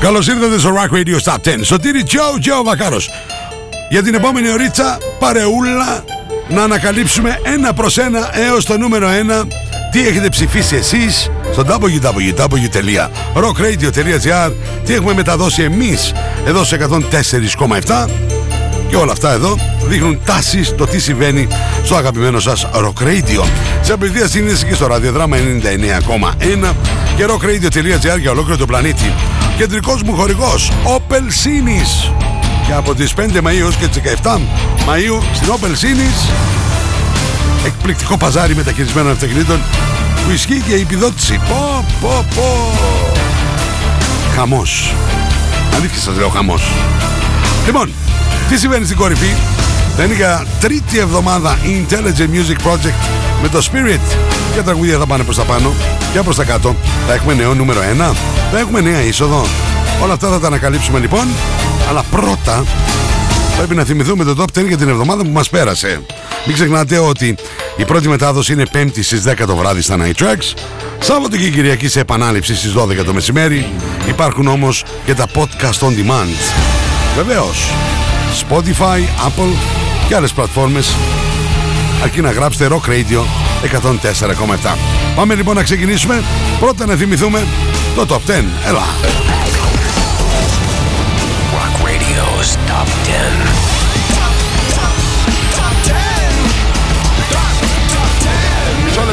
Καλώς ήρθατε στο Rock Radio Stop 10. Σωτήρι Τζο Τζο Βακάρος. Για την επόμενη ωρίτσα παρεούλα να ανακαλύψουμε ένα προς ένα έως το νούμερο 1 τι έχετε ψηφίσει εσείς στο www.rockradio.gr τι έχουμε μεταδώσει εμείς εδώ σε 104,7 και όλα αυτά εδώ δείχνουν τάσεις το τι συμβαίνει στο αγαπημένο σας Rock Radio. Σε απευθείας σύνδεση και στο ραδιοδράμα 99,1 και rockradio.gr για ολόκληρο τον πλανήτη. Κεντρικός μου χορηγός Opel Sinis και από τις 5 Μαΐου και τις 17 Μαΐου στην Opel Sinis εκπληκτικό παζάρι μεταχειρισμένων αυτοκινήτων που ισχύει και η επιδότηση. Πω, πω, πω. Χαμός. Αλήθεια σας λέω χαμός. Λοιπόν, τι συμβαίνει στην κορυφή; Θα είναι για τρίτη εβδομάδα Intelligent Music Project με το Spirit. Και τραγούδια θα πάνε προς τα πάνω; Και προς τα κάτω; Θα έχουμε νέο νούμερο 1. Θα έχουμε νέα είσοδο; Όλα αυτά θα τα ανακαλύψουμε λοιπόν. Αλλά πρώτα πρέπει να θυμηθούμε το Top 10 για την εβδομάδα που μας πέρασε. Μην ξεχνάτε ότι η πρώτη μετάδοση είναι 5η στις 10 το βράδυ στα Night Tracks. Σάββατο και Κυριακή σε επανάληψη στις 12 το μεσημέρι. Υπάρχουν όμως και τα podcast on demand. Βεβαίως, Spotify, Apple και άλλες πλατφόρμες αρκεί να γράψετε Rock Radio 104,7. Πάμε λοιπόν να ξεκινήσουμε. Πρώτα να θυμηθούμε το Top 10. Έλα. Rock Radio's Top 10. On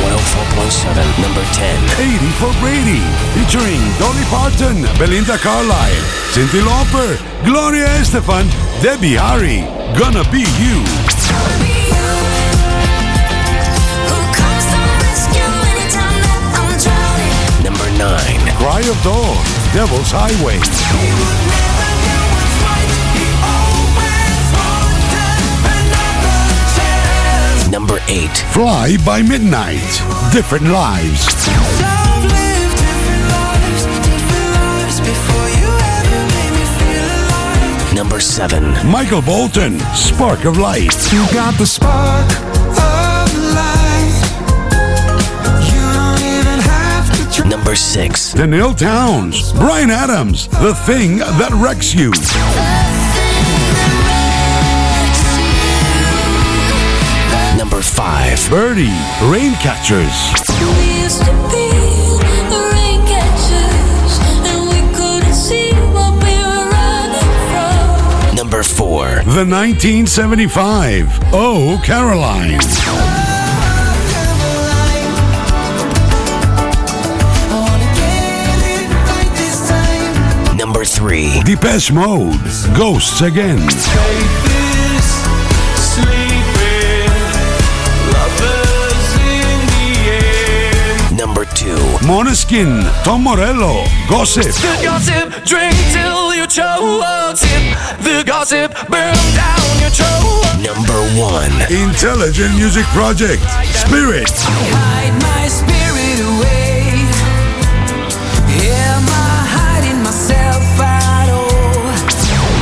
104.7, number 10. 80 for Brady, featuring Dolly Parton, Belinda Carlisle, Cindy Lauper, Gloria Estefan, Debbie Harry, Gonna Be You. Cry of Dawn, Devil's Highway. Number 8. Fly by Midnight, Different Lives. Number 7. Michael Bolton, Spark of Light. You got the spark 1046. Six. Nil Towns, Brian Adams, The Thing That Wrecks You. That wrecks you. Number 5. Birdie, Rain Catchers. number four. The 1975 Oh Caroline. 3. Depeche Mode, Ghosts Again. Number 2. Moneskin, Tom Morello, Gossip. The gossip, drink till you choke. The gossip, burn down your throat. Number 1. Intelligent Music Project, Spirit. Hide my spirit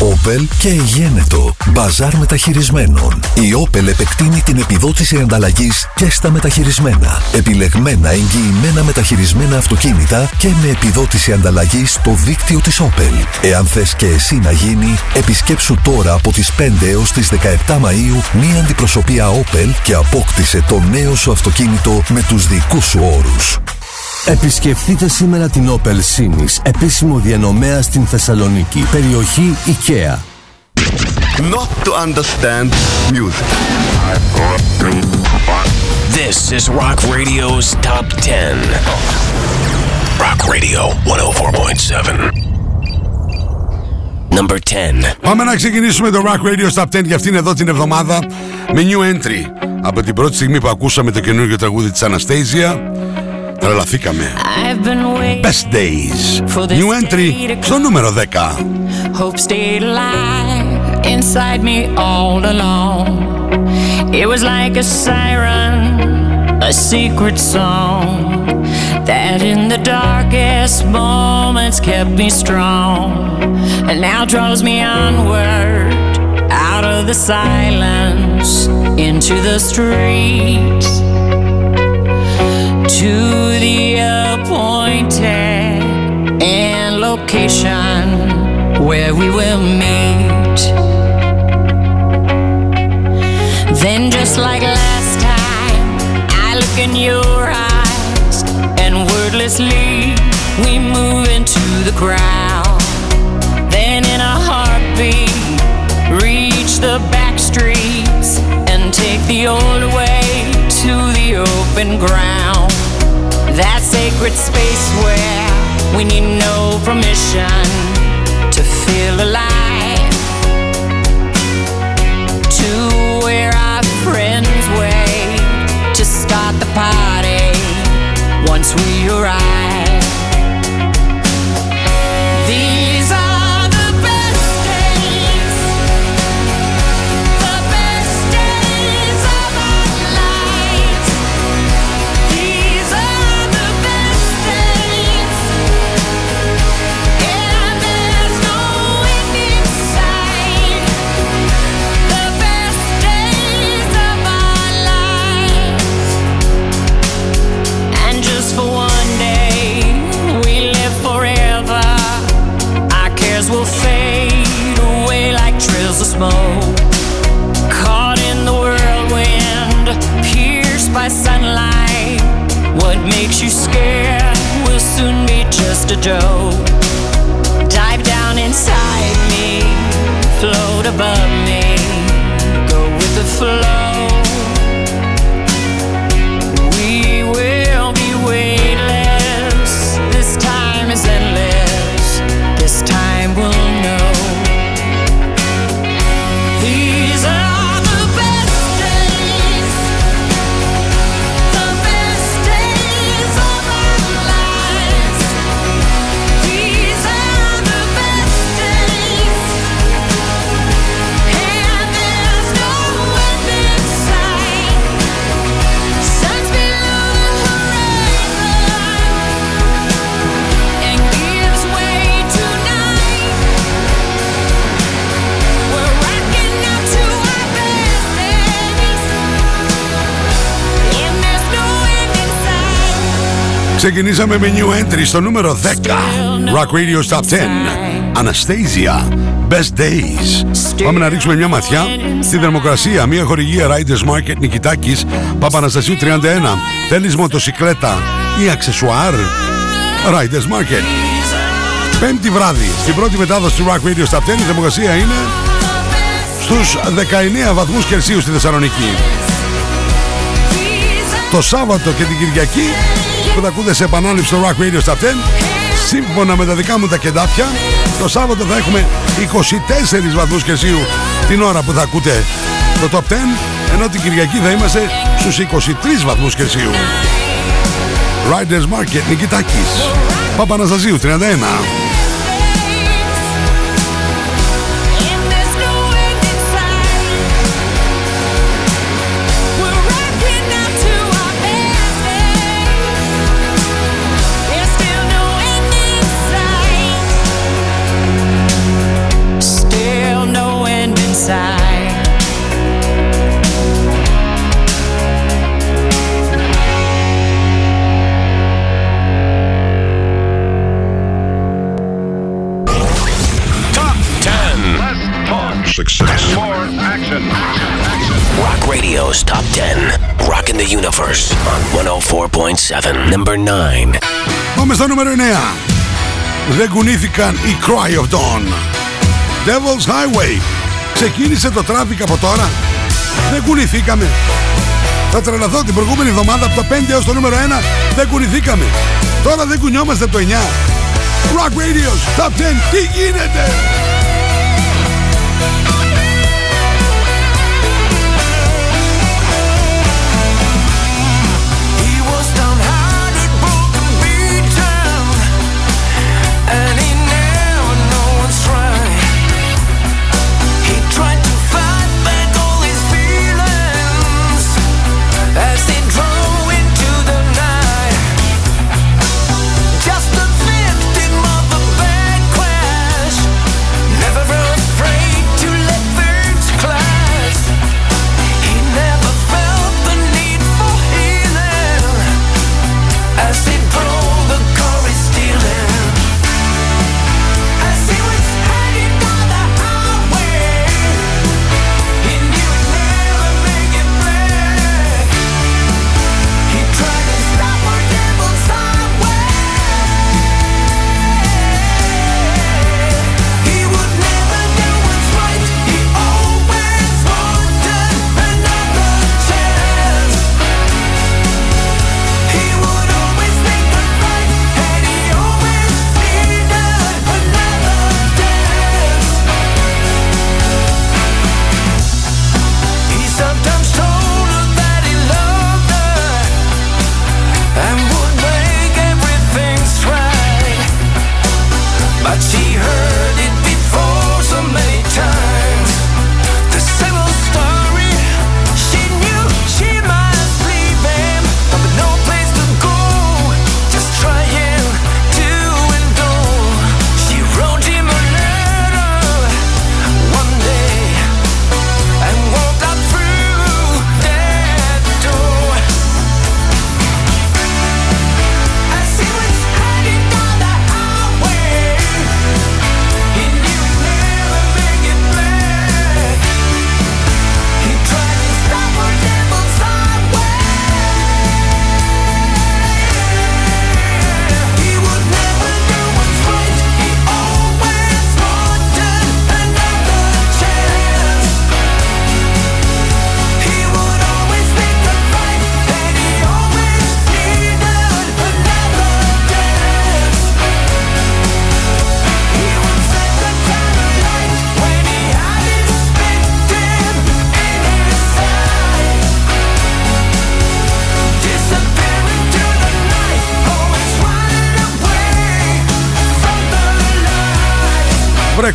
Opel και Γένετο. Μπαζάρ μεταχειρισμένων. Η Opel επεκτείνει την επιδότηση ανταλλαγής και στα μεταχειρισμένα. Επιλεγμένα εγγυημένα μεταχειρισμένα αυτοκίνητα και με επιδότηση ανταλλαγής στο δίκτυο της Opel. Εάν θες και εσύ να γίνει, επισκέψου τώρα από τις 5 έως τις 17 Μαΐου μία αντιπροσωπεία Opel και απόκτησε το νέο σου αυτοκίνητο με τους δικούς σου όρους. Επισκεφτείτε σήμερα την Opel Sinis, επίσημο διανομέα στην Θεσσαλονίκη, περιοχή IKEA. not to understand music. This is Rock Radio's Top 10. Rock Radio 104.7. Number 10. Πάμε να ξεκινήσουμε το Rock Radio Stop 10 για αυτήν εδώ την εβδομάδα με new entry. Από την πρώτη στιγμή που ακούσαμε το καινούργιο τραγούδι της Anastasia, τρελαθήκαμε. Best Days. New entry στο νούμερο 10. Hope stayed alive inside me all along. It was like a siren, a secret song that in the darkest moments kept me strong and now draws me onward out of the silence into the streets to the appointed and location where we will meet. Then, just like last time, I look in your eyes, and wordlessly we move into the crowd. Then, in a heartbeat, reach the back streets and take the old way to the open ground. That sacred space where we need no permission to feel alive. To where our friends wait to start the party once we arrive. You scared we'll soon be just a joke. Ξεκινήσαμε με new entry στο νούμερο 10 Rock Radio Top 10 Anastasia Best Days. Πάμε να ρίξουμε μια ματιά στη θερμοκρασία. Μια χορηγία Riders Market Νικητάκης Παπαναστασίου 31 Θέλεις μοτοσυκλέτα. Ή αξεσουάρ Riders Market. Πέμπτη βράδυ. Στην πρώτη μετάδοση του Rock Radio Top 10 Η θερμοκρασία είναι Στους 19 βαθμούς Κελσίου στη Θεσσαλονίκη. Το Σάββατο και την Κυριακή που θα ακούτε σε επανάληψη στο Rock Radio Top 10 σύμφωνα με τα δικά μου τα κεντάφια το Σάββατο θα έχουμε 24 βαθμούς Κελσίου την ώρα που θα ακούτε το Top 10 ενώ την Κυριακή θα είμαστε στους 23 βαθμούς Κελσίου. Riders Market Νικητάκης. Παπαναστασίου 31 στο νούμερο 9 Δεν κουνήθηκαν οι Cry of Dawn. Devil's Highway. Ξεκίνησε το traffic από τώρα. Δεν κουνηθήκαμε. Θα τρελαθώ την προηγούμενη εβδομάδα Από το 5 έως το νούμερο 1 Δεν κουνηθήκαμε. Τώρα δεν κουνιόμαστε από το 9 Rock Radio's Top 10 Τι γίνεται;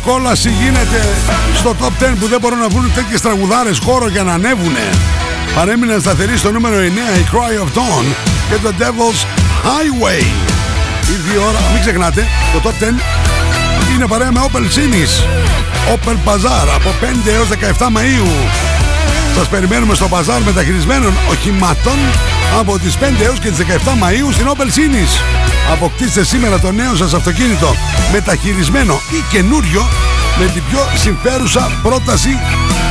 Κόλαση γίνεται στο top 10 που δεν μπορούν να βρουν τέτοιες τραγουδάρες χώρο για να ανέβουνε. Παρέμειναν σταθεροί στο νούμερο 9 η Cry of Dawn και το Devil's Highway. Ήρθε η ώρα, μην ξεχνάτε, το top 10 είναι παρέα με Opel Sinis. Opel Bazaar από 5 έως 17 Μαΐου. Σας περιμένουμε στο μπαζάρ μεταχειρισμένων οχημάτων από τις 5 έως και τις 17 Μαΐου στην Opel Sinis. Αποκτήστε σήμερα το νέο σας αυτοκίνητο μεταχειρισμένο ή καινούριο με την πιο συμφέρουσα πρόταση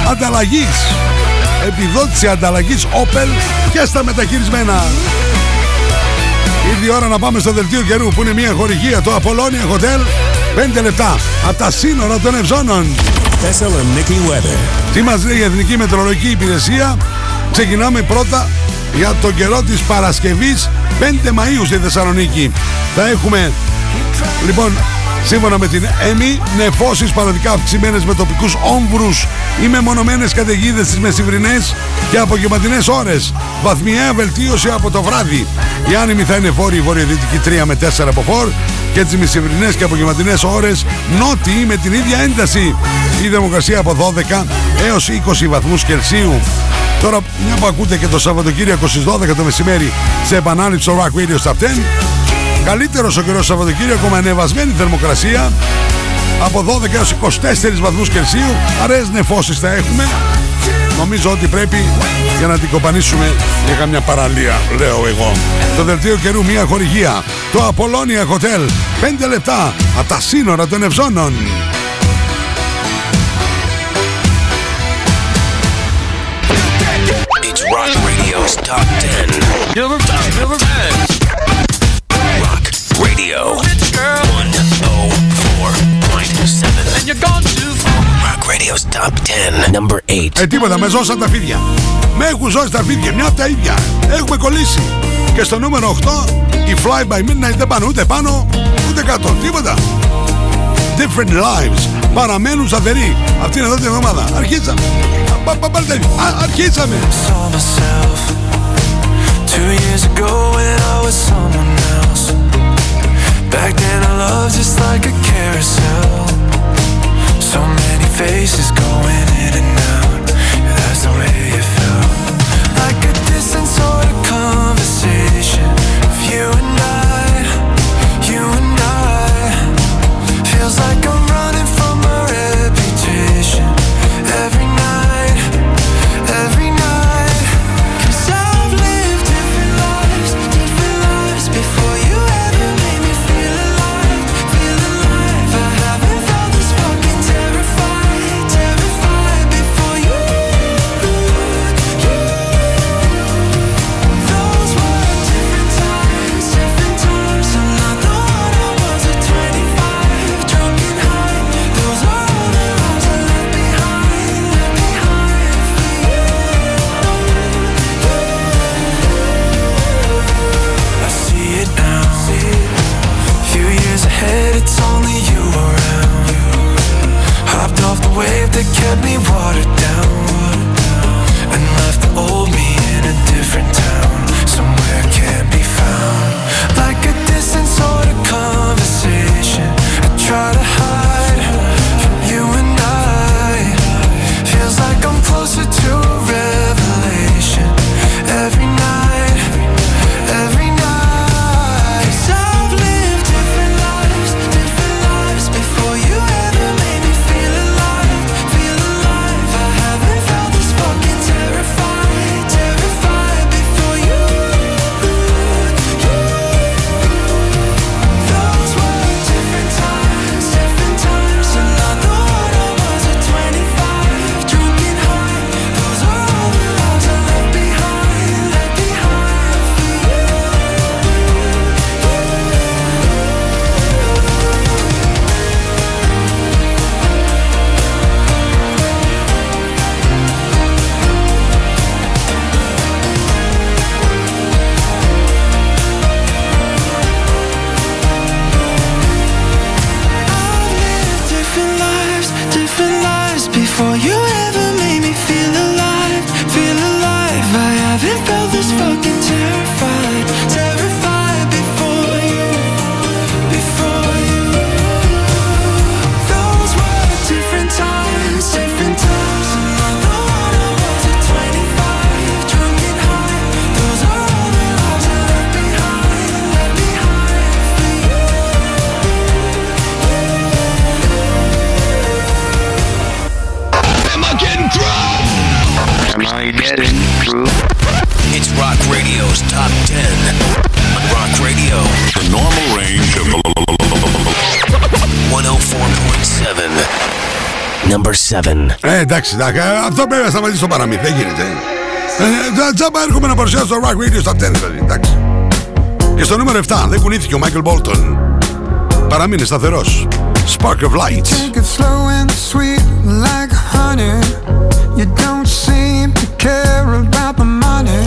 ανταλλαγής. Επιδότηση ανταλλαγής Opel και στα μεταχειρισμένα. Ήρθε η ώρα να πάμε στο δελτίο καιρού που είναι μια χορηγία το Apollonia Hotel 5 λεπτά από τα σύνορα των Ευζώνων. Thessaloniki weather. Τι μας λέει η Εθνική Μετρολογική Υπηρεσία; Ξεκινάμε πρώτα για τον καιρό της Παρασκευής 5 Μαΐου στη Θεσσαλονίκη. Θα έχουμε λοιπόν σύμφωνα με την ΕΜΗ νεφώσεις παροδικά αυξημένες με τοπικούς όμβρους ή με μονομένες καταιγίδες στις μεσημβρινές και απογευματινές ώρες. Βαθμιαία βελτίωση από το βράδυ. Η άνεμη θα είναι βόρειη βορειοδυτική 3 με 4 από φόρ και τις μεσημβρινές και απογευματινές ώρες νότιοι με την ίδια ένταση. Η δημοκρασία από 12 έως 20 βαθμούς Κελσίου. Τώρα μια που ακούτε και το Σαββατοκύριακο στις 12 το μεσημέρι σε επανάληψη στο Rock Radio Top 10 Καλύτερος ο καιρός Σαββατοκύριακο με ανεβασμένη θερμοκρασία από 12 έως 24 βαθμούς Κελσίου αραιές νεφώσεις θα έχουμε Νομίζω ότι πρέπει για να την κοπανίσουμε για καμιά παραλία, λέω εγώ. Το δελτίο καιρού μια χορηγία. Το Apollonia Hotel. 5 λεπτά από τα σύνορα των Ευζώνων. It's Rock Radio's Top 10. Number, number 10. Rock Radio 104.7. And you're gone too far. Rock Radio's Top 10. Number 8. Ε, τίποτα, με ζώσαν τα φίδια. Με έχουν ζώσει τα φίδια, μια από τα ίδια. Έχουμε κολλήσει. Και στο νούμερο 8, οι Fly by Midnight δεν πάνε ούτε πάνω, ούτε κάτω. Τίποτα. Different lives. Παραμένουν σταθεροί. Αυτή είναι εδώ την εβδομάδα. Αρχίσαμε. Πα- πα- πάλι τέτοιο. Α, Αρχίσαμε. saw myself two years ago when I was someone else. Back then I loved just like a carousel. So many faces going in and out. Number 7. Ε, εντάξει, εντάξει, ε, αυτό πρέπει να σταματήσει στο παραμύθι, δεν γίνεται. Ε, τζα- τζάμπα έρχομαι να παρουσιάσω το Rock Radio στα 10 δηλαδή, εντάξει. Και στο νούμερο 7 δεν κουνήθηκε ο Μάικλ Μπόλτον. Παραμείνει σταθερός. Spark of Lights. Take it slow and sweet like honey. You don't seem to care about the money.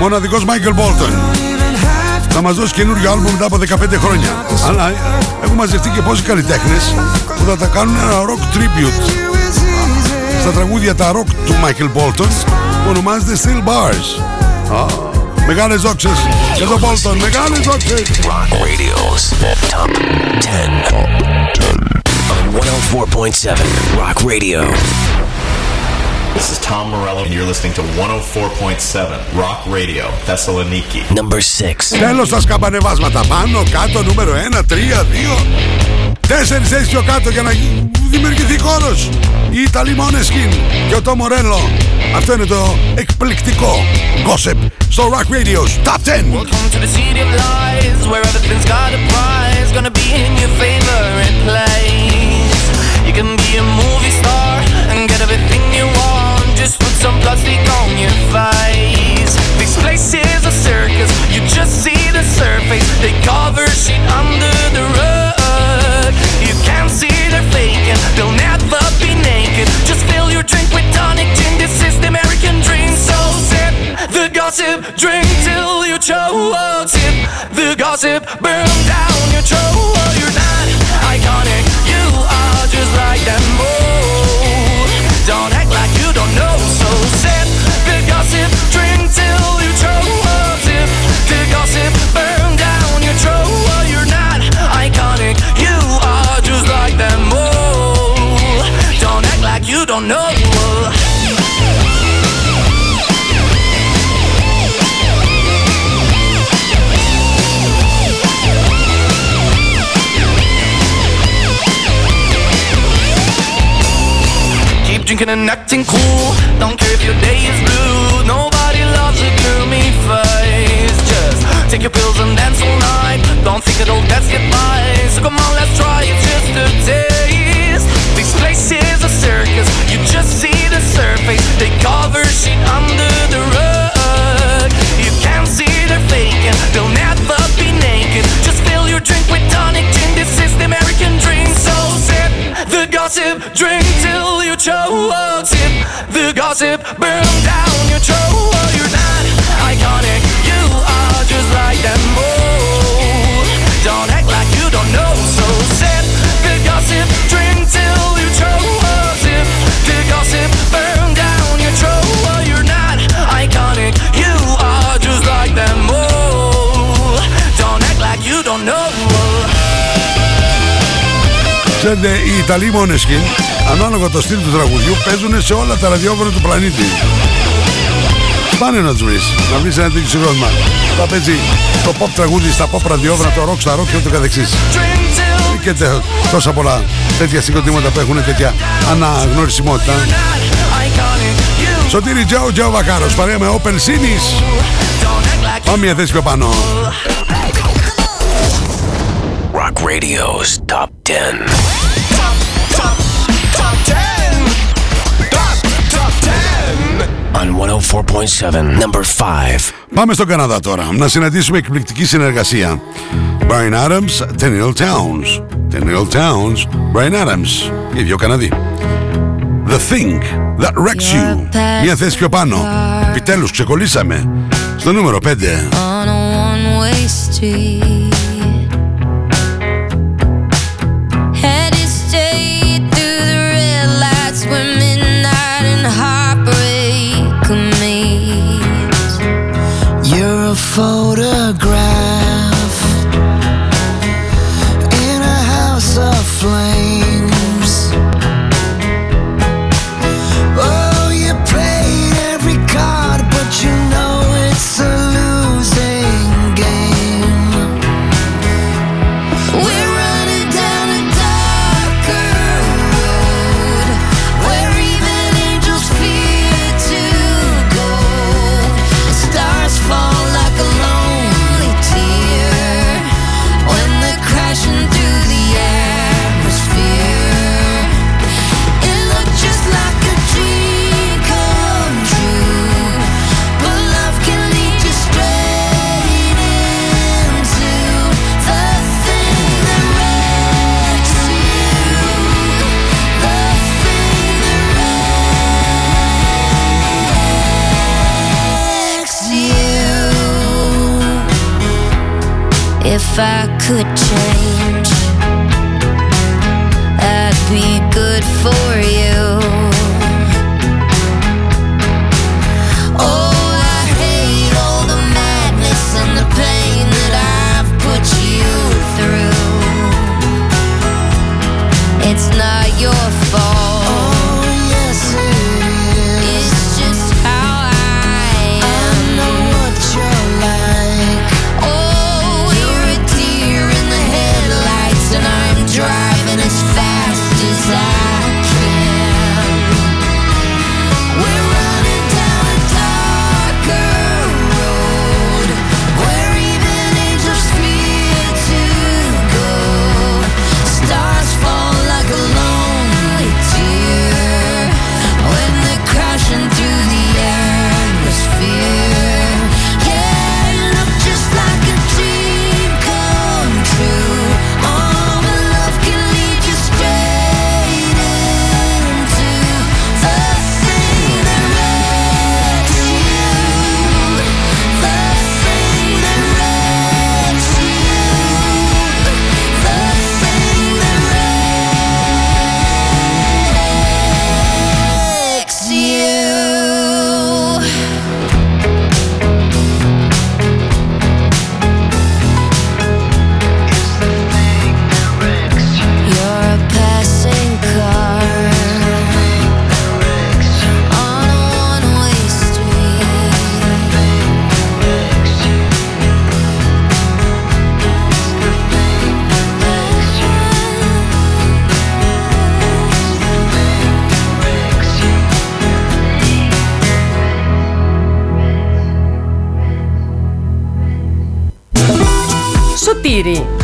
Μοναδικός Μάικλ Μπόλτον. Θα μας δώσει καινούριο άλμπου μετά από 15 χρόνια. Αλλά ε, έχουν μαζευτεί και πόσοι καλλιτέχνες που θα τα κάνουν ένα rock tribute στα τραγούδια τα rock του Μάικλ Μπόλτον που ονομάζεται Steel Bars. Α, μεγάλες δόξες για τον Μπόλτον. Μεγάλες δόξες. Rock Radio's Top 10. On 104.7 Rock Radio. This is Tom Morello, and you're listening to 104.7 Rock Radio, Thessaloniki. Number 6. Τέλος τα σκαμπανεβάσματα. Πάνω, κάτω, νούμερο 1, 3, 2. Τέσσερις θέσεις πιο κάτω για να γι- δημιουργηθεί χώρος. Η Ιταλή Måneskin και ο Tom Morello. Αυτό είναι το εκπληκτικό gossip στο Rock Radio's Top 10. Welcome to the city of lies, where everything's got a prize. Gonna be in your favorite place. You Some plastic on your face. This place is a circus, you just see the surface. They cover shit under the rug. You can't see they're faking, they'll never be naked. Just fill your drink with tonic gin. This is the American dream, so sip the gossip, drink till you choke. Sip the gossip, burn down your throat. You're not iconic, you are just like them. Oh, you don't know. Keep drinking and acting cool. Don't care if your day is blue. Nobody loves a gloomy face. Just take your pills and dance all night. Don't think it'll get by. So come on, let's try it just a taste circus. You just see the surface, they cover shit under the rug. You can't see they're faking, they'll never be naked. Just fill your drink with tonic gin. This is the American dream. So sip the gossip, drink till you choke. Sip the gossip, burn down your throat. Ξέρετε, οι Ιταλοί Μόνεσκιν, ανάλογα το στυλ του τραγουδιού, παίζουν σε όλα τα ραδιόφωνα του πλανήτη. Πάνε να τους να βρεις ένα τέτοιο συγκρότημα. Θα παίζει το pop τραγούδι στα pop ραδιόφωνα, το rock στα rock και ούτω καθεξής. Και τόσα πολλά τέτοια συγκροτήματα που έχουν τέτοια αναγνωρισιμότητα. Σωτήρι Τζαου Τζαου Βακάρος, Παρέα με Open Sinis Πάμε μια θέση πιο πάνω Radio's Top 10 104.7, number 5. Πάμε στον Καναδά τώρα να συναντήσουμε εκπληκτική συνεργασία. Brian Adams, Tenniel Towns. Tenniel Towns, Brian Adams. Οι δύο Καναδοί. The Thing That Wrecks You. Μια θέση πιο πάνω. Επιτέλους ξεκολλήσαμε. Στο νούμερο 5. On a one-way street. photograph. I could change.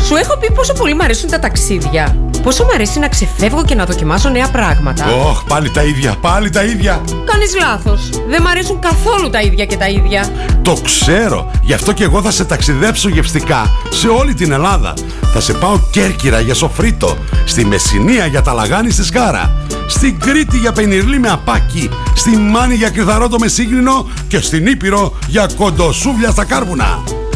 σου έχω πει πόσο πολύ μου αρέσουν τα ταξίδια. Πόσο μου αρέσει να ξεφεύγω και να δοκιμάζω νέα πράγματα. Ωχ, oh, πάλι τα ίδια, πάλι τα ίδια. Κάνεις λάθος. Δεν μου αρέσουν καθόλου τα ίδια και τα ίδια. Το ξέρω. Γι' αυτό και εγώ θα σε ταξιδέψω γευστικά σε όλη την Ελλάδα. Θα σε πάω Κέρκυρα για σοφρίτο, στη Μεσσηνία για τα λαγάνη στη Σκάρα, στην Κρήτη για πενιρλή με απάκι, στη Μάνη για κρυθαρό το μεσίγνινο και στην Ήπειρο για κοντοσούβλια στα κάρβουνα.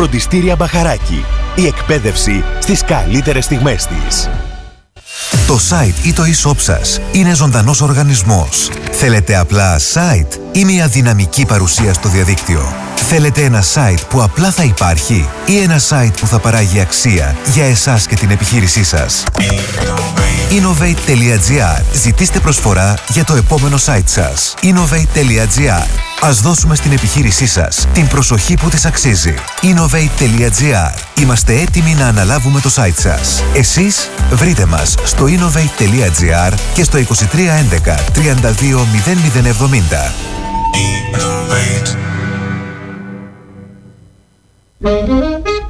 Φροντιστήρια Μπαχαράκι. Η εκπαίδευση στις καλύτερες στιγμές της. Το site ή το e-shop σας είναι ζωντανός οργανισμός. Θέλετε απλά site ή μια δυναμική παρουσία στο διαδίκτυο; Θέλετε ένα site που απλά θα υπάρχει ή ένα site που θα παράγει αξία για εσάς και την επιχείρησή σας; Innovate.gr Ζητήστε προσφορά για το επόμενο site σας. Innovate.gr Ας δώσουμε στην επιχείρησή σας την προσοχή που της αξίζει. Innovate.gr Είμαστε έτοιμοι να αναλάβουμε το site σας. Εσείς βρείτε μας στο innovate.gr και στο 2311 32 0070.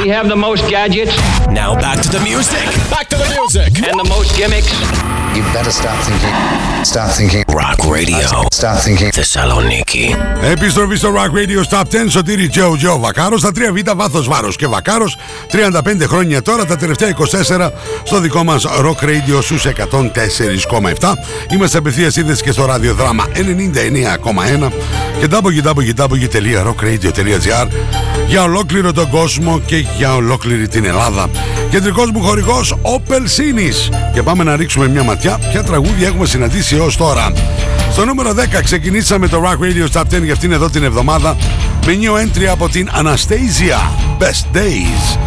We have the most gadgets. Now back to the music. Back to the music. And the most gimmicks. You better thinking. Thinking. Rock Radio. Thinking. Θεσσαλονίκη. Επιστροφή στο Rock Radio Stop 10. Σωτήρι Τζο Βακάρος. τα 3 βήτα βάθος βάρος και βακάρος. 35 χρόνια τώρα. Τα τελευταία 24 στο δικό μας Rock Radio στους 104,7. Είμαστε απευθείας σύνδεση και στο ραδιοδράμα 99,1 και www.rockradio.gr για ολόκληρο τον κόσμο και για ολόκληρη την Ελλάδα. Κεντρικός μου χορηγός Opel Sinis. Και πάμε να ρίξουμε μια ματιά ποια τραγούδια έχουμε συναντήσει έως τώρα. Στο νούμερο 10 ξεκινήσαμε το Rock Radio Top 10 για αυτήν εδώ την εβδομάδα με new entry από την Anastasia Best Days.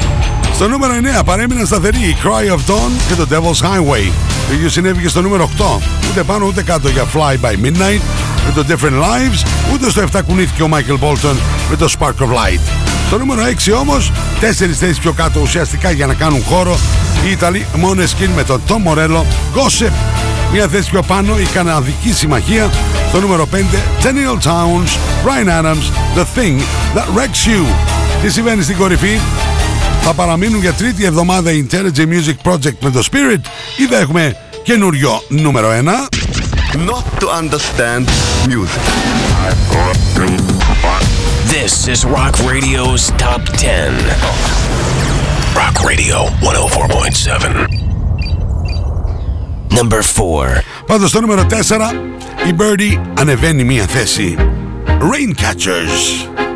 Στο νούμερο 9 παρέμειναν σταθεροί η Cry of Dawn και το Devil's Highway. Το ίδιο συνέβη και στο νούμερο 8. Ούτε πάνω ούτε κάτω για Fly by Midnight με το Different Lives, ούτε στο 7 κουνήθηκε ο Michael Bolton με το Spark of Light. Στο νούμερο 6 όμως, τέσσερις θέσεις πιο κάτω ουσιαστικά για να κάνουν χώρο οι Ιταλοί Måneskin με τον Tom Morello Gossip. Μια θέση πιο πάνω η Καναδική Συμμαχία στο νούμερο 5 Daniel Towns, Brian Adams, The Thing That Wrecks You. Τι συμβαίνει στην κορυφή, θα παραμείνουν για τρίτη εβδομάδα η Intelligent Music Project με το Spirit ή θα έχουμε καινούριο νούμερο 1. Not to understand music. This is Rock Radio's Top 10. Rock Radio 104.7. Number 4. Πάντως στο νούμερο 4 η Birdie ανεβαίνει μία θέση. Raincatchers. Burn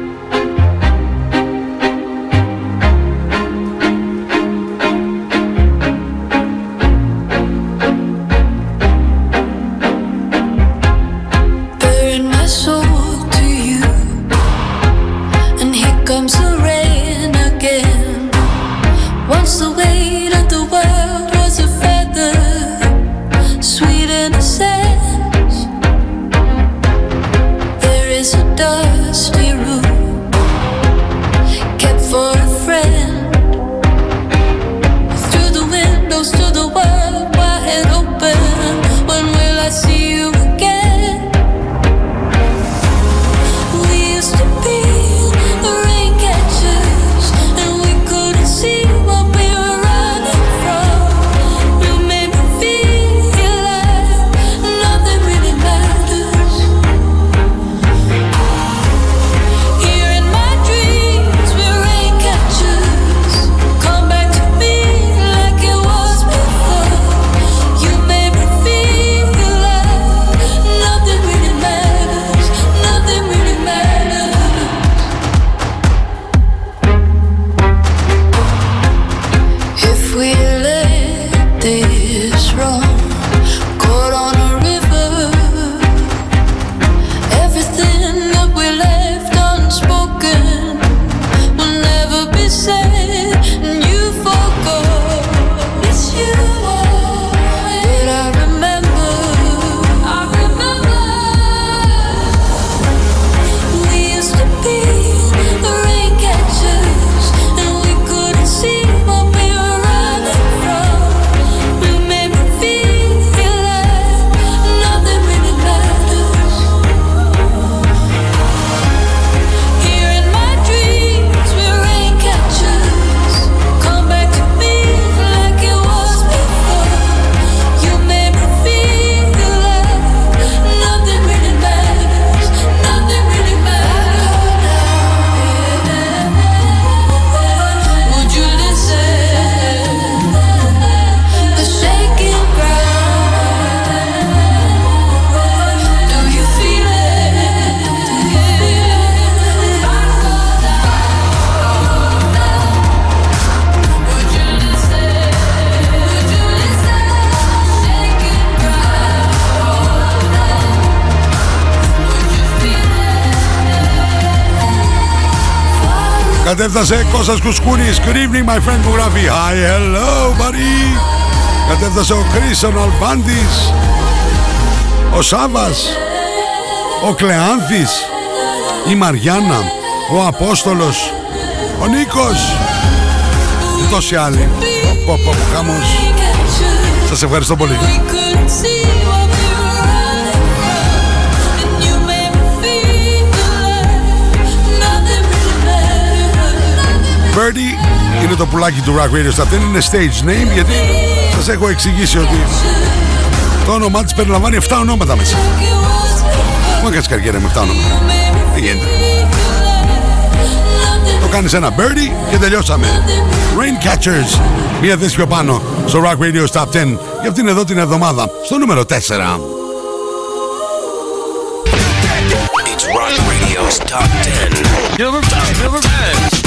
Κώστας Κουσκούνης Good evening my friend που γράφει Hi hello buddy. Κατέφτασε ο Κρίσον Αλμπάντης Ο Σάβας Ο Κλεάνθης Η Μαριάννα Ο Απόστολος Ο Νίκος Και τόσοι άλλοι. Πω, πω, πω, χαμός. Σας ευχαριστώ πολύ Birdie είναι το πουλάκι του Rock Radio Stop. Δεν είναι stage name γιατί σας έχω εξηγήσει ότι το όνομά της περιλαμβάνει 7 ονόματα μέσα. Μου έκανες καριέρα με 7 ονόματα. Δεν γίνεται. Το κάνεις ένα Birdie και τελειώσαμε. Rain Catchers. Μία θέση πιο πάνω στο Rock Radio Stop 10 για αυτήν εδώ την εβδομάδα στο νούμερο 4. It's Rock Radio's Top 10. Number 10. Number 10.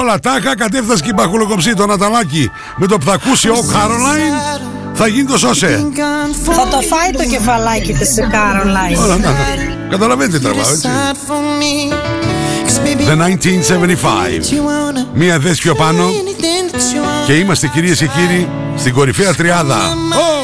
Όλα τάχα κατέφτασε και η μπαχουλοκοψή το Ναταλάκι με το που θα ακούσει ο Καρολάιν θα γίνει το σώσε. Θα το φάει το κεφαλάκι της σε Caroline. Όλα, να, να. Καταλαβαίνετε τι τραβάω, έτσι. The 1975. Μία θέση πιο πάνω και είμαστε κυρίες και κύριοι στην κορυφαία τριάδα. Oh! Oh!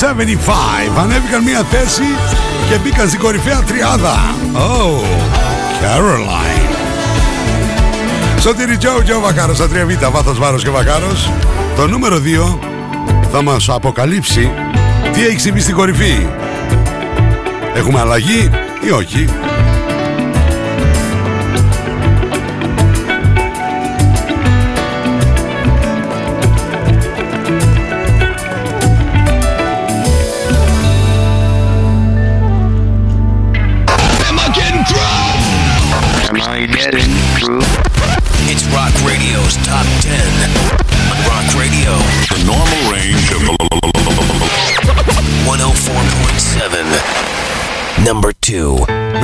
1975 ανέβηκαν μία θέση και μπήκαν στην κορυφαία τριάδα. Oh, Caroline. Σωτήρι Τζο, Τζο Βακάρος στα 3Β, βάθος βάρος και Βακάρος. Το νούμερο 2 θα μας αποκαλύψει τι έχει συμβεί στην κορυφή. Έχουμε αλλαγή ή όχι;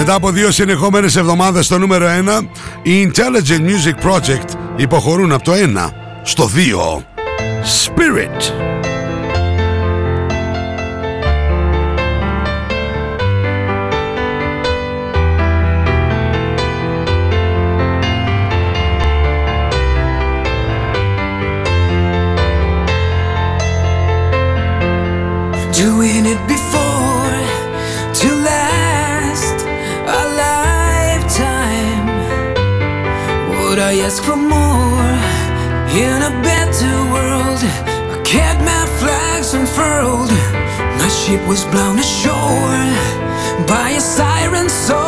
Μετά από δύο συνεχόμενες εβδομάδες στο νούμερο 1, οι Intelligent Music Project υποχωρούν από το 1 στο 2. Spirit. Ship was blown ashore by a siren song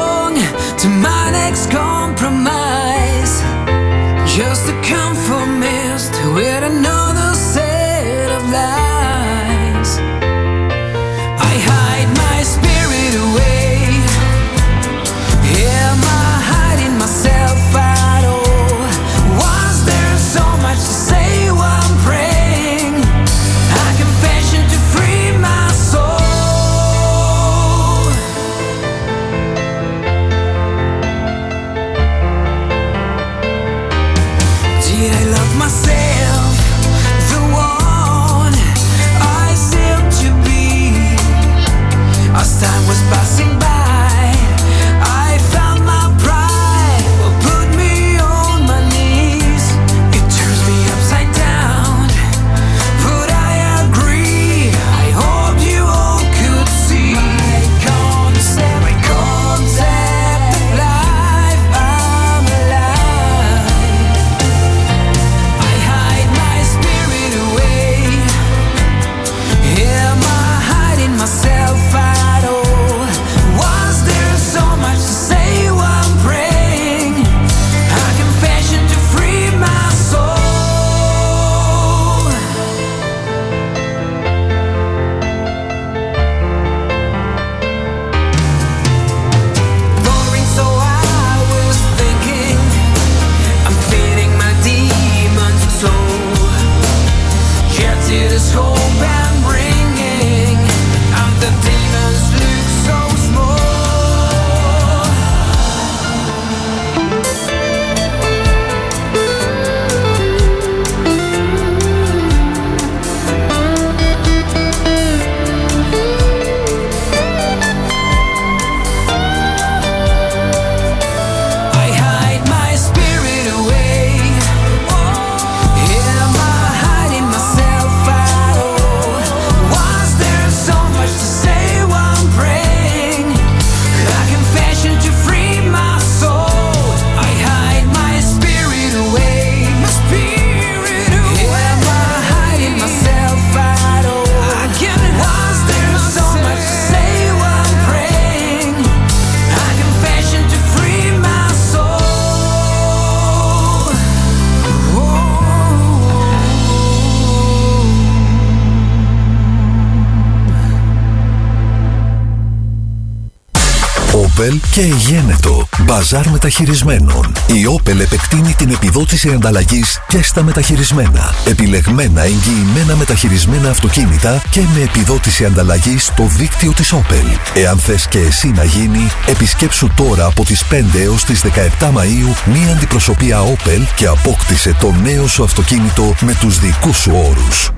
Μπαζάρ μεταχειρισμένων. Η Opel επεκτείνει την επιδότηση ανταλλαγής και στα μεταχειρισμένα. Επιλεγμένα εγγυημένα μεταχειρισμένα αυτοκίνητα και με επιδότηση ανταλλαγής στο δίκτυο της Opel. Εάν θες και εσύ να γίνει, επισκέψου τώρα από τις 5 έως τις 17 Μαΐου μία αντιπροσωπεία Opel και απόκτησε το νέο σου αυτοκίνητο με τους δικούς σου όρους.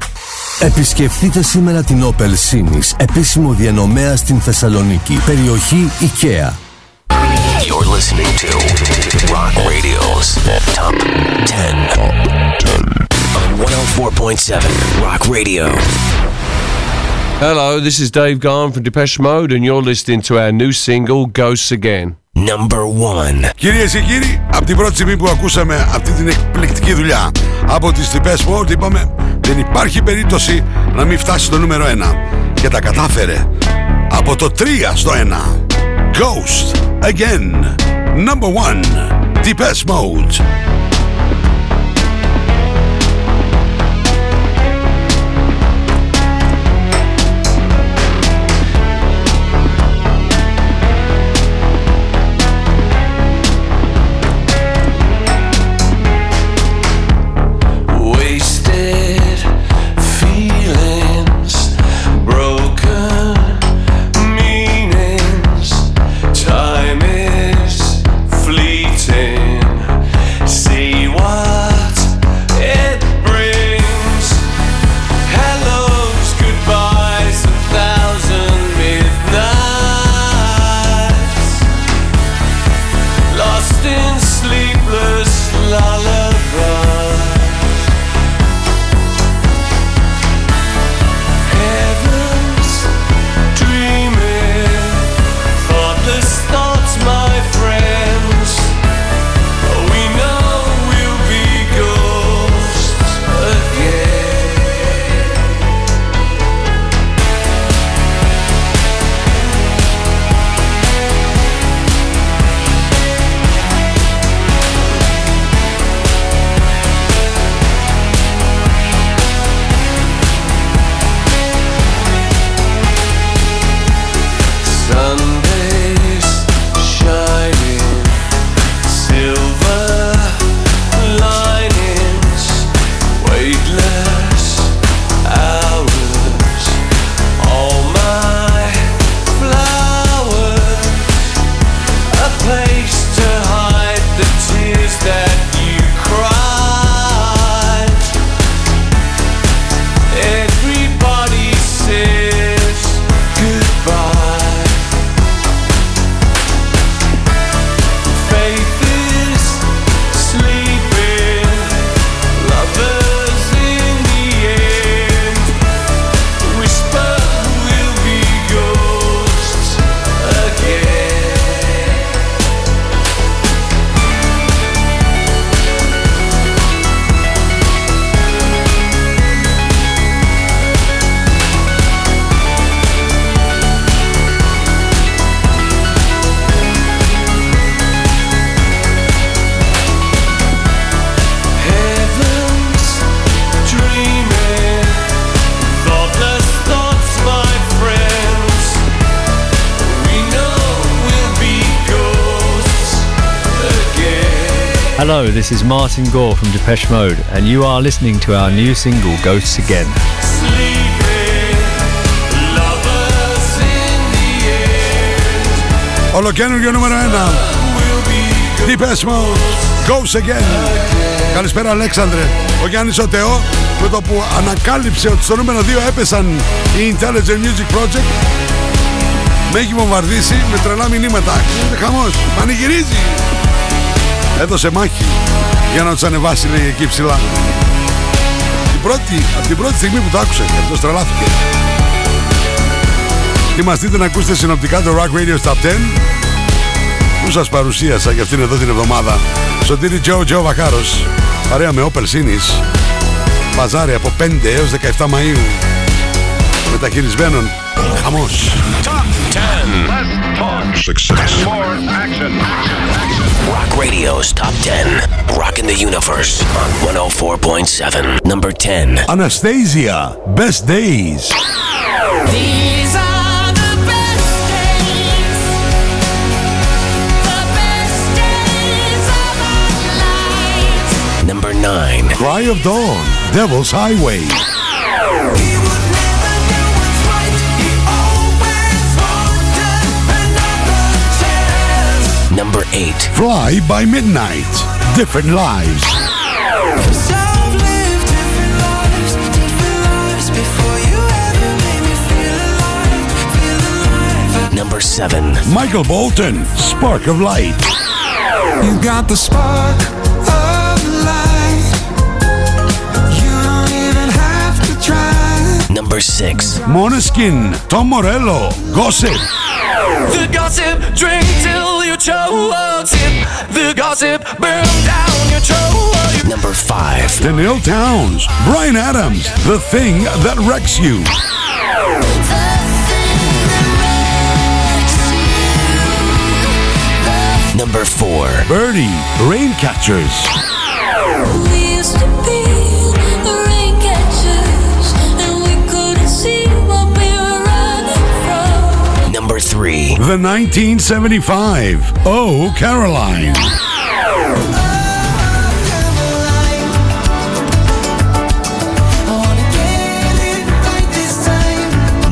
Επισκεφτείτε σήμερα την Opel Sinis, επίσημο διανομέα στην Θεσσαλονίκη, περιοχή IKEA. You're listening to Rock Radio's Top 10. On 104.7 Rock Radio. Hello, this is Dave Garn from Depeche Mode, and you're listening to our new single, Ghosts Again. Number one. Κυρίες και κύριοι, από την πρώτη στιγμή που ακούσαμε αυτή την εκπληκτική δουλειά από τις τυπές Mode είπαμε δεν υπάρχει περίπτωση να μην φτάσει στο νούμερο 1 και τα κατάφερε από το 3 στο 1 Ghost. Again Number 1 Depeche Mode Hello, this is Martin Gore from Depeche Mode, and you are listening to our new single, Ghosts Again. Ολοκένουργιο νούμερο 1 Depeche Mode Goes Again. Καλησπέρα Αλέξανδρε Ο Γιάννης ο Τεό με το που ανακάλυψε ότι στο νούμερο 2 έπεσαν οι Intelligent Music Project. Με έχει βομβαρδίσει με τρελά μηνύματα Γίνεται χαμός, πανηγυρίζει Έδωσε μάχη. Για να τους ανεβάσει λέει εκεί ψηλά. Την πρώτη, από την πρώτη στιγμή που το άκουσε αυτός τρελάθηκε. Θυμαστείτε να ακούσετε συνοπτικά το Rock Radio Top 10 που σας παρουσίασα για αυτήν εδώ την εβδομάδα. Σωτήρι Τζο Τζο Βακάρος παρέα με Opel Sinis Μπαζάρι από 5 έως 17 Μαΐου. Μεταχειρισμένων χαμός Success. More action. Rock Radio's Top 10. Rocking the Universe on 104.7. Number 10. Anastasia Best Days These are the best days, the best days of our lives. Number 9. Cry of Dawn Devil's Highway Number 8. Fly by Midnight Different Lives Number 7. Michael Bolton Spark of Light You got the spark of light. You don't even have to try. Number Number 6. Måneskin, Tom Morello, Gossip. The gossip, drink toes in the gossip, burn down your toes. Number five. Danielle Towns, Brian Adams, The Thing That Wrecks You. Number four. Birdie, Rain Catchers. the 1975 Oh Caroline.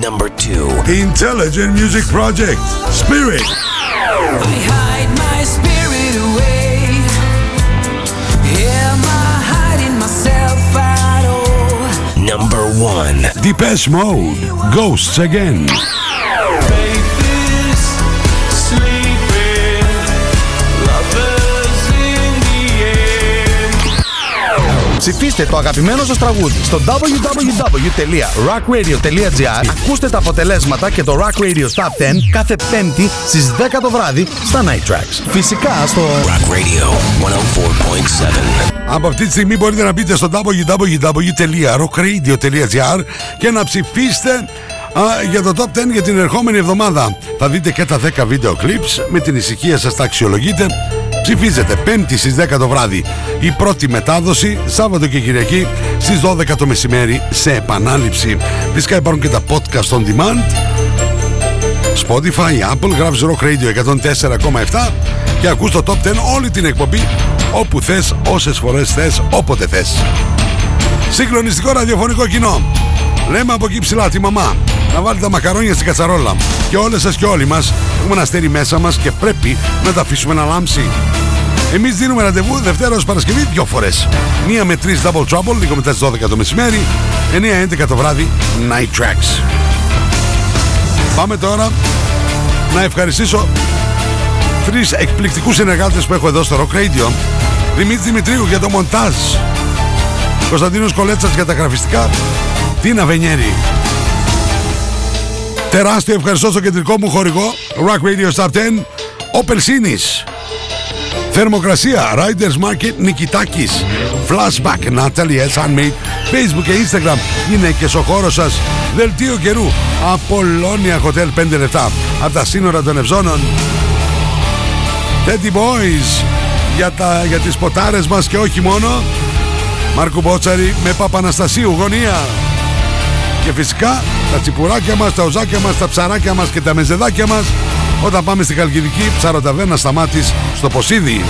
Number two. Intelligent Music Project. Spirit. number one. Depeche Mode, Ghosts Again. Ψηφίστε το αγαπημένο σας τραγούδι στο www.rockradio.gr Ακούστε τα αποτελέσματα και το Rock Radio Top 10 κάθε πέμπτη στις 10 το βράδυ στα Night Tracks. Φυσικά στο Rock Radio 104.7. Από αυτή τη στιγμή μπορείτε να μπείτε στο www.rockradio.gr και να ψηφίσετε α, για το Top 10 για την ερχόμενη εβδομάδα. Θα δείτε και τα 10 βίντεο clips, με την ησυχία σας τα αξιολογείτε. Ψηφίζετε 5η στις 10 το βράδυ η πρώτη μετάδοση, Σάββατο και Κυριακή στις 12 το μεσημέρι σε επανάληψη. Φυσικά υπάρχουν και τα podcast on demand Spotify, Apple, γράφεις Rock Radio 104,7 και ακούς το Top 10 όλη την εκπομπή όπου θες, όσες φορές θες, όποτε θες. Συγκλονιστικό ραδιοφωνικό κοινό. Λέμε από εκεί ψηλά τη μαμά να βάλει τα μακαρόνια στην κατσαρόλα. Και όλες σας και όλοι μας έχουμε ένα αστέρι μέσα μας και πρέπει να τα αφήσουμε να λάμψει. Εμείς δίνουμε ραντεβού Δευτέρα ως Παρασκευή δύο φορές. Μία με τρεις Double Trouble λίγο μετά τις 12 το μεσημέρι, 9-11 το βράδυ Night Tracks. Πάμε τώρα να ευχαριστήσω τρεις εκπληκτικούς συνεργάτες που έχω εδώ στο Rock Radio. Δημήτρη Δημητρίου για το μοντάζ. Κωνσταντίνος Κολέτσας για τα γραφιστικά. Τίνα Βενιέρη. Τεράστιο ευχαριστώ στο κεντρικό μου χορηγό Rock Radio Star 10 Opel Sinis. Θερμοκρασία Riders Market Νικητάκης. Flashback Natalie S. Handmade Facebook και Instagram Γυναίκες ο χώρος σας. Δελτίο καιρού Απολώνια Hotel 5 λεπτά. Από τα σύνορα των Ευζώνων. Teddy Boys για, τα, για τις ποτάρες μας και όχι μόνο. Μάρκου Μπότσαρη με Παπαναστασίου γωνία και φυσικά τα τσιπουράκια μας, τα οζάκια μας, τα ψαράκια μας και τα μεζεδάκια μας όταν πάμε στη Χαλκιδική ψαροταβέρνα σταμάτης στο Ποσίδι.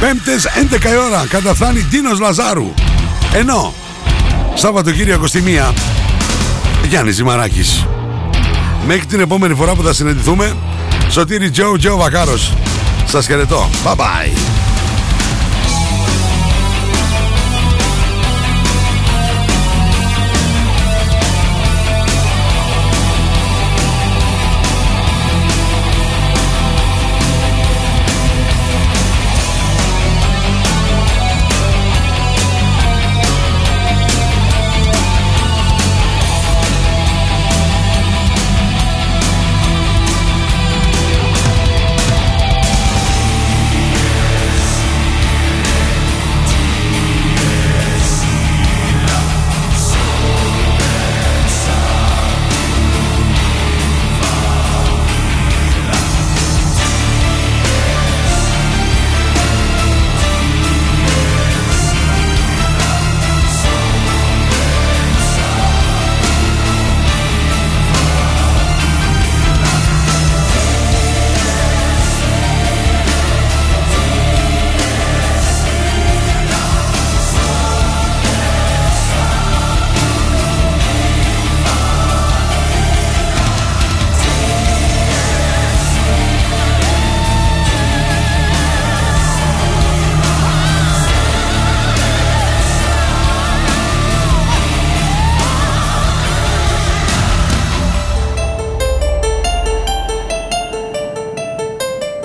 Πέμπτες 11 η ώρα καταφθάνει Τίνος Λαζάρου. Ενώ Σάββατοκύριακο στη μία Γιάννης Ζημαράκης. Μέχρι την επόμενη φορά που θα συναντηθούμε Σωτήρι Τζο Τζο Βακάρος. Σας χαιρετώ. Bye bye.